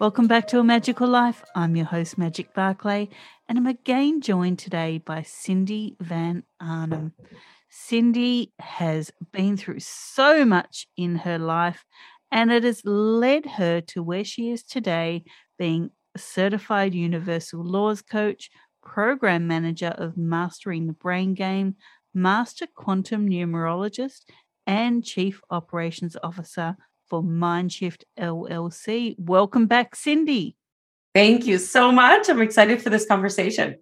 Welcome back to A Magical Life. I'm your host, Magic Barclay, and I'm again joined today by Cindy Van Arnam. Cindy has been through so much in her life, and it has led her to where she is today, being a certified universal laws coach, program manager of Mastering the Brain Game, master quantum numerologist, and chief operations officer for Mindshift LLC. Welcome back, Cindy. Thank you so much. I'm excited for this conversation.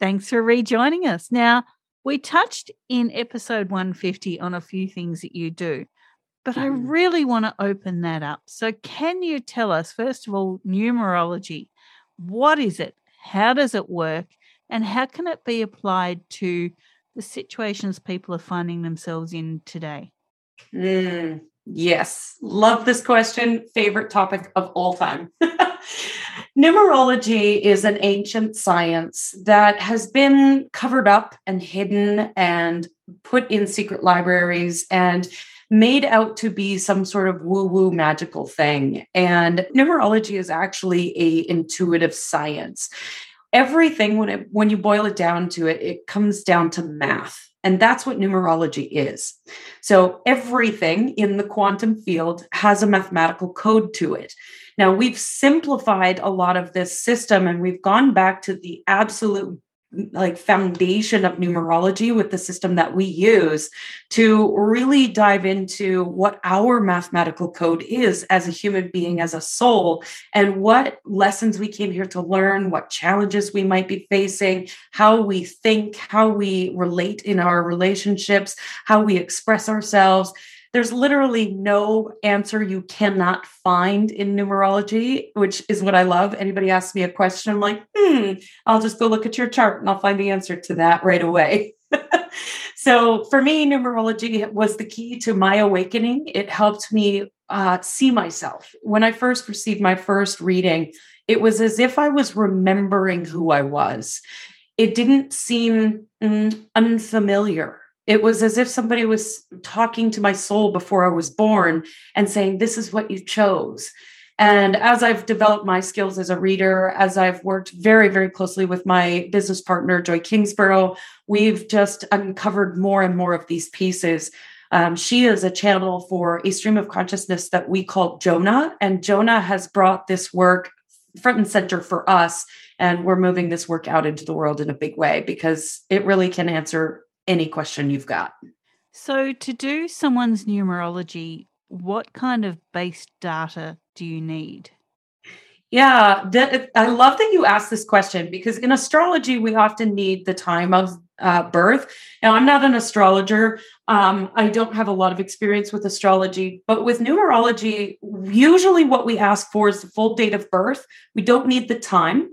Thanks for rejoining us. Now, we touched in episode 150 on a few things that you do, but I Mm-hmm. really want to open that up. So, can you tell us, first of all, numerology? What is it? How does it work? And how can it be applied to the situations people are finding themselves in today? Mm, yes, love this question. Favorite topic of all time. Numerology is an ancient science that has been covered up and hidden and put in secret libraries and made out to be some sort of woo-woo magical thing. And numerology is actually a intuitive science. Everything when it when you boil it down to it, it comes down to math. And that's what numerology is. So everything in the quantum field has a mathematical code to it. Now, we've simplified a lot of this system and we've gone back to the absolute like foundation of numerology with the system that we use to really dive into what our mathematical code is as a human being as a soul and what lessons we came here to learn what challenges we might be facing how we think how we relate in our relationships how we express ourselves there's literally no answer you cannot find in numerology, which is what I love. Anybody asks me a question, I'm like, hmm, I'll just go look at your chart and I'll find the answer to that right away. so for me, numerology was the key to my awakening. It helped me uh, see myself. When I first received my first reading, it was as if I was remembering who I was. It didn't seem mm, unfamiliar it was as if somebody was talking to my soul before I was born and saying, This is what you chose. And as I've developed my skills as a reader, as I've worked very, very closely with my business partner, Joy Kingsborough, we've just uncovered more and more of these pieces. Um, she is a channel for a stream of consciousness that we call Jonah. And Jonah has brought this work front and center for us. And we're moving this work out into the world in a big way because it really can answer any question you've got. So, to do someone's numerology, what kind of base data do you need? Yeah, that, I love that you asked this question because in astrology, we often need the time of uh, birth. Now, I'm not an astrologer. Um, I don't have a lot of experience with astrology, but with numerology, usually what we ask for is the full date of birth. We don't need the time.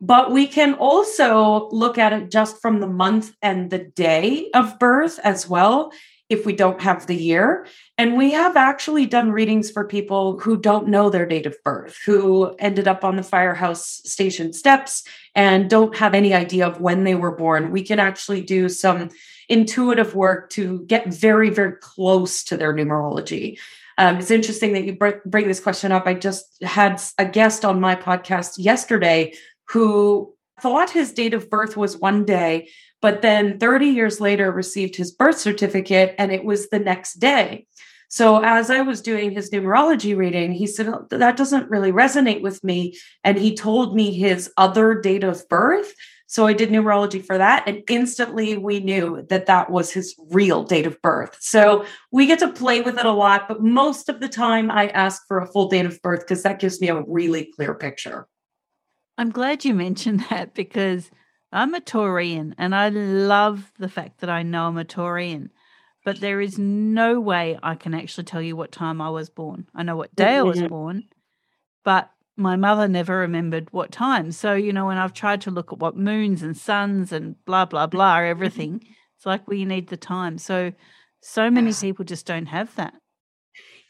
But we can also look at it just from the month and the day of birth as well, if we don't have the year. And we have actually done readings for people who don't know their date of birth, who ended up on the firehouse station steps and don't have any idea of when they were born. We can actually do some intuitive work to get very, very close to their numerology. Um, it's interesting that you br- bring this question up. I just had a guest on my podcast yesterday who thought his date of birth was one day, but then 30 years later received his birth certificate and it was the next day. So as I was doing his numerology reading, he said, oh, That doesn't really resonate with me. And he told me his other date of birth. So I did numerology for that. And instantly we knew that that was his real date of birth. So we get to play with it a lot. But most of the time, I ask for a full date of birth because that gives me a really clear picture. I'm glad you mentioned that because I'm a Taurian and I love the fact that I know I'm a Taurian but there is no way I can actually tell you what time I was born. I know what day I was mm-hmm. born, but my mother never remembered what time. So, you know, when I've tried to look at what moons and suns and blah, blah, blah, everything, it's like, well, you need the time. So, so many ah. people just don't have that.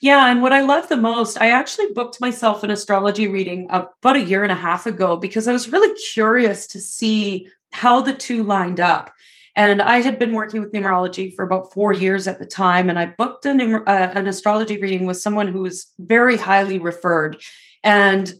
Yeah. And what I love the most, I actually booked myself an astrology reading about a year and a half ago because I was really curious to see how the two lined up. And I had been working with numerology for about four years at the time. And I booked an, uh, an astrology reading with someone who was very highly referred. And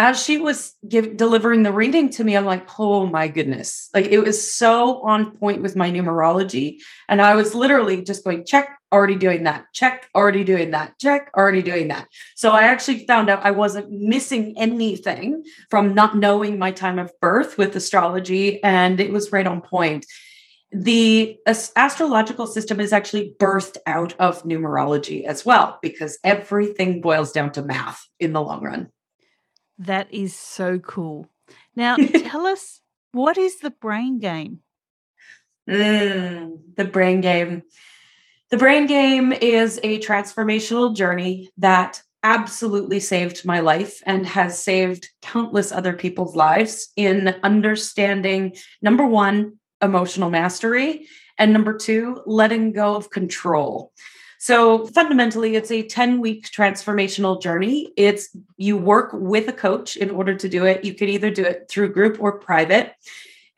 as she was give, delivering the reading to me, I'm like, oh my goodness. Like it was so on point with my numerology. And I was literally just going, check, already doing that, check, already doing that, check, already doing that. So I actually found out I wasn't missing anything from not knowing my time of birth with astrology. And it was right on point the astrological system is actually birthed out of numerology as well, because everything boils down to math in the long run. That is so cool. Now, tell us what is the brain game? Mm, the brain game. The brain game is a transformational journey that absolutely saved my life and has saved countless other people's lives in understanding number one, emotional mastery. And number two, letting go of control. So fundamentally, it's a 10 week transformational journey. It's you work with a coach in order to do it. You could either do it through group or private.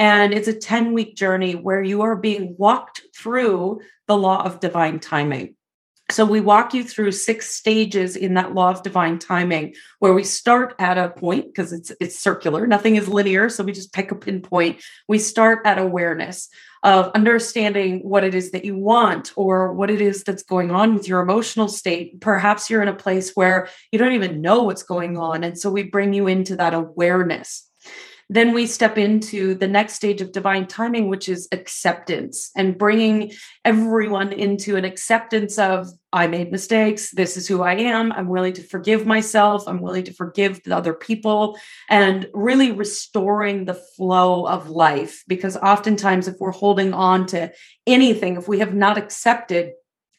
And it's a 10 week journey where you are being walked through the law of divine timing. So we walk you through six stages in that law of divine timing where we start at a point because it's it's circular, nothing is linear, so we just pick a pinpoint. We start at awareness of understanding what it is that you want or what it is that's going on with your emotional state. Perhaps you're in a place where you don't even know what's going on and so we bring you into that awareness. Then we step into the next stage of divine timing, which is acceptance and bringing everyone into an acceptance of, I made mistakes. This is who I am. I'm willing to forgive myself. I'm willing to forgive the other people and really restoring the flow of life. Because oftentimes, if we're holding on to anything, if we have not accepted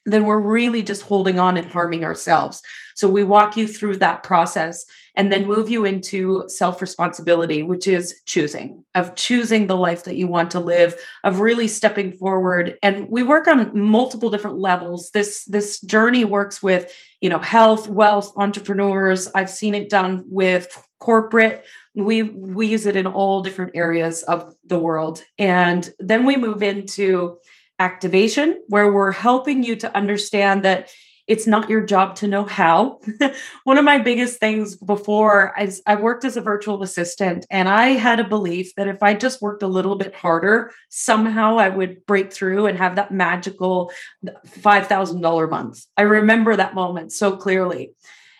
then we're really just holding on and harming ourselves. So we walk you through that process and then move you into self responsibility, which is choosing, of choosing the life that you want to live, of really stepping forward. And we work on multiple different levels. This this journey works with, you know, health, wealth, entrepreneurs. I've seen it done with corporate. We we use it in all different areas of the world. And then we move into activation, where we're helping you to understand that it's not your job to know how. One of my biggest things before is I worked as a virtual assistant, and I had a belief that if I just worked a little bit harder, somehow I would break through and have that magical $5,000 month. I remember that moment so clearly.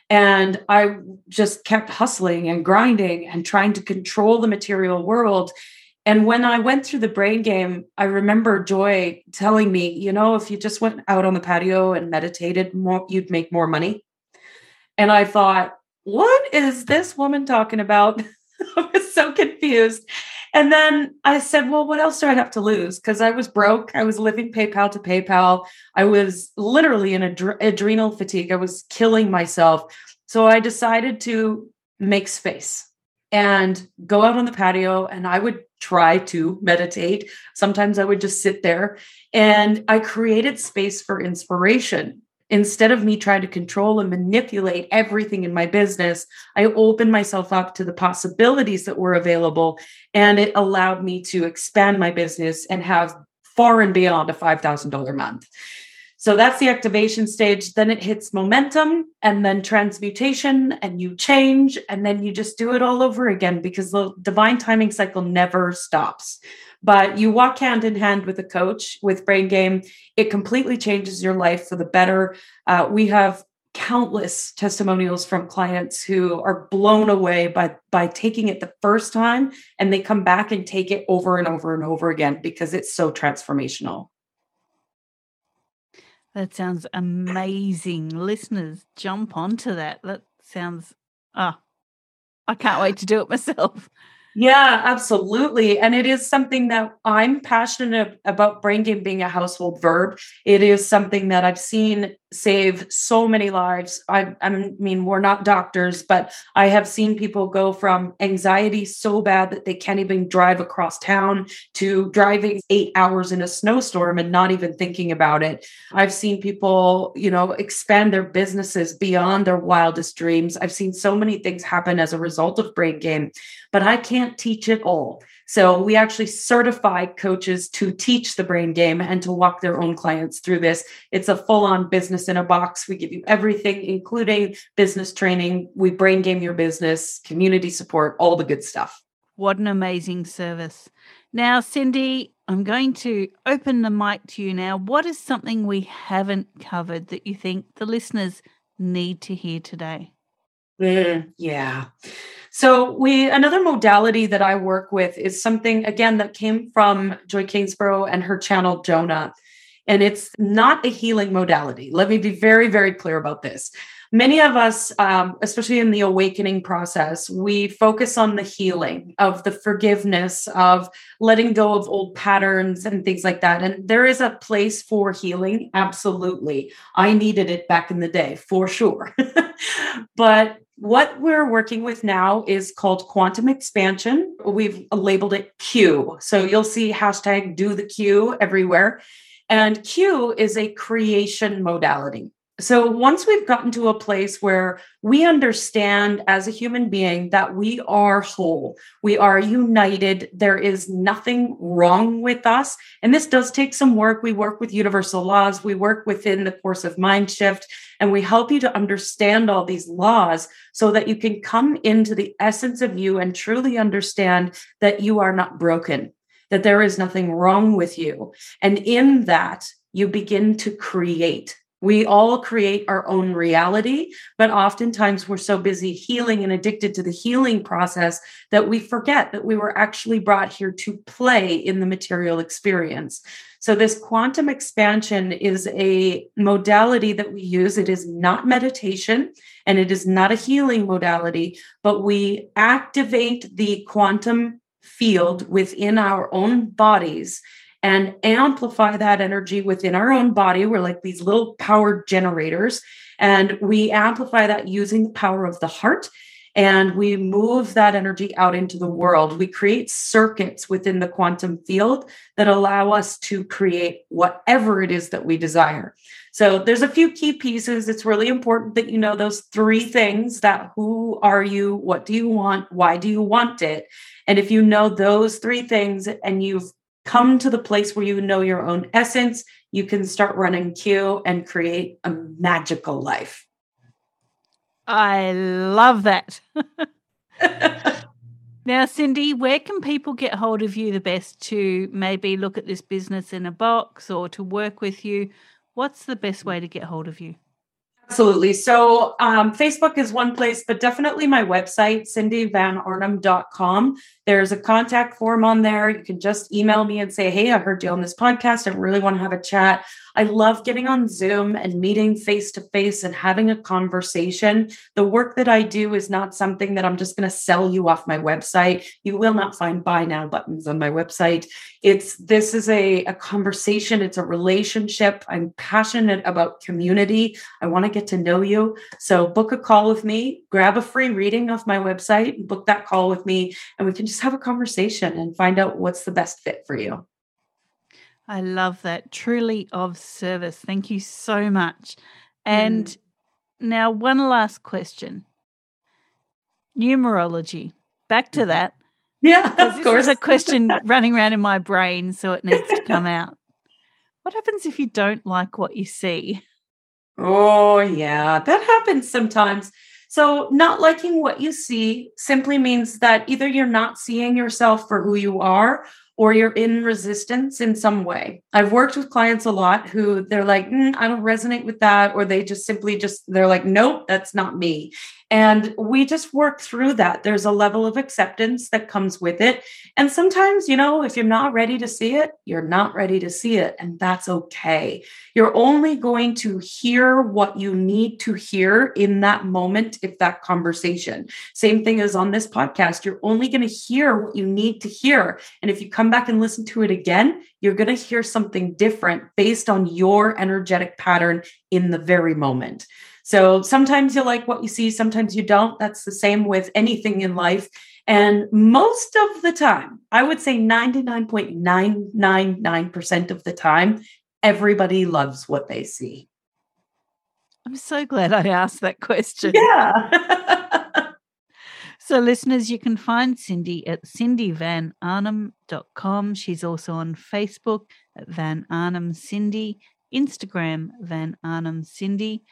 And I just kept hustling and grinding and trying to control the material world. And when I went through the brain game, I remember Joy telling me, you know, if you just went out on the patio and meditated more, you'd make more money. And I thought, what is this woman talking about? I was so confused. And then I said, well, what else do I have to lose? Because I was broke. I was living PayPal to PayPal. I was literally in ad- adrenal fatigue. I was killing myself. So I decided to make space and go out on the patio and I would try to meditate. Sometimes I would just sit there and I created space for inspiration. Instead of me trying to control and manipulate everything in my business, I opened myself up to the possibilities that were available. And it allowed me to expand my business and have far and beyond a $5,000 month. So that's the activation stage. Then it hits momentum and then transmutation, and you change, and then you just do it all over again because the divine timing cycle never stops. But you walk hand in hand with a coach with Brain Game. It completely changes your life for the better. Uh, we have countless testimonials from clients who are blown away by by taking it the first time and they come back and take it over and over and over again because it's so transformational that sounds amazing. Listeners, jump onto that. That sounds ah, oh, I can't wait to do it myself. Yeah, absolutely. And it is something that I'm passionate about brain game being a household verb. It is something that I've seen save so many lives. I, I mean, we're not doctors, but I have seen people go from anxiety so bad that they can't even drive across town to driving eight hours in a snowstorm and not even thinking about it. I've seen people, you know, expand their businesses beyond their wildest dreams. I've seen so many things happen as a result of brain game but I can't teach it all. So we actually certify coaches to teach the brain game and to walk their own clients through this. It's a full on business in a box. We give you everything, including business training. We brain game your business, community support, all the good stuff. What an amazing service. Now, Cindy, I'm going to open the mic to you now. What is something we haven't covered that you think the listeners need to hear today? Mm, yeah. So we another modality that I work with is something again that came from Joy Kingsborough and her channel Jonah. And it's not a healing modality. Let me be very, very clear about this. Many of us, um, especially in the awakening process, we focus on the healing of the forgiveness of letting go of old patterns and things like that. And there is a place for healing. Absolutely. I needed it back in the day for sure. but what we're working with now is called quantum expansion. We've labeled it Q. So you'll see hashtag do the Q everywhere. And Q is a creation modality. So once we've gotten to a place where we understand as a human being that we are whole, we are united, there is nothing wrong with us. And this does take some work. We work with universal laws, we work within the course of mind shift, and we help you to understand all these laws so that you can come into the essence of you and truly understand that you are not broken, that there is nothing wrong with you. And in that, you begin to create we all create our own reality, but oftentimes we're so busy healing and addicted to the healing process that we forget that we were actually brought here to play in the material experience. So, this quantum expansion is a modality that we use. It is not meditation and it is not a healing modality, but we activate the quantum field within our own bodies and amplify that energy within our own body. We're like these little power generators, and we amplify that using the power of the heart. And we move that energy out into the world. We create circuits within the quantum field that allow us to create whatever it is that we desire. So there's a few key pieces. It's really important that you know those three things that who are you? What do you want? Why do you want it? And if you know those three things and you've come to the place where you know your own essence, you can start running Q and create a magical life. I love that. now, Cindy, where can people get hold of you the best to maybe look at this business in a box or to work with you? What's the best way to get hold of you? Absolutely. So um, Facebook is one place, but definitely my website, cindyvanarnam.com. There's a contact form on there. You can just email me and say, Hey, I heard you on this podcast. I really want to have a chat. I love getting on Zoom and meeting face to face and having a conversation. The work that I do is not something that I'm just going to sell you off my website. You will not find buy now buttons on my website. It's this is a, a conversation, it's a relationship. I'm passionate about community. I want to get to know you. So book a call with me, grab a free reading off my website, book that call with me, and we can just have a conversation and find out what's the best fit for you. I love that. Truly of service. Thank you so much. And mm. now, one last question numerology. Back to mm-hmm. that. Yeah, of this course. is a question running around in my brain, so it needs to come out. What happens if you don't like what you see? Oh, yeah, that happens sometimes. So, not liking what you see simply means that either you're not seeing yourself for who you are or you're in resistance in some way. I've worked with clients a lot who they're like, mm, I don't resonate with that. Or they just simply just, they're like, nope, that's not me. And we just work through that. There's a level of acceptance that comes with it. And sometimes, you know, if you're not ready to see it, you're not ready to see it. And that's okay. You're only going to hear what you need to hear in that moment, if that conversation. Same thing as on this podcast. You're only going to hear what you need to hear. And if you come back and listen to it again, you're going to hear something different based on your energetic pattern in the very moment. So sometimes you like what you see, sometimes you don't. That's the same with anything in life. And most of the time, I would say 99.999% of the time, everybody loves what they see. I'm so glad I asked that question. Yeah. so, listeners, you can find Cindy at cindyvanarnam.com. She's also on Facebook at Van Arnam Cindy, Instagram, Van Arnam Cindy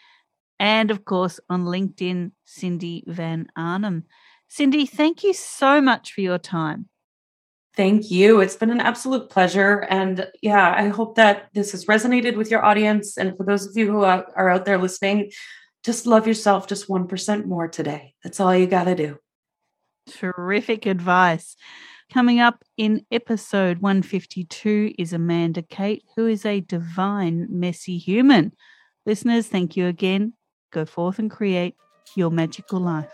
and of course on LinkedIn, Cindy Van Arnam. Cindy, thank you so much for your time. Thank you. It's been an absolute pleasure. And yeah, I hope that this has resonated with your audience. And for those of you who are out there listening, just love yourself just 1% more today. That's all you got to do. Terrific advice. Coming up in episode 152 is Amanda Kate, who is a divine, messy human. Listeners, thank you again Go forth and create your magical life.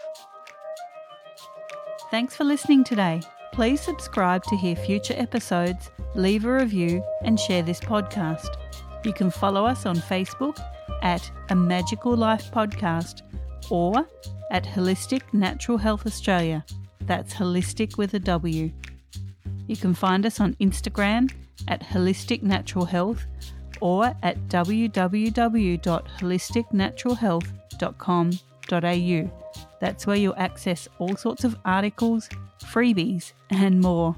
Thanks for listening today. Please subscribe to hear future episodes, leave a review, and share this podcast. You can follow us on Facebook at A Magical Life Podcast or at Holistic Natural Health Australia. That's holistic with a W. You can find us on Instagram at Holistic Natural Health or at www.holisticnaturalhealth.com.au. That's where you'll access all sorts of articles, freebies, and more.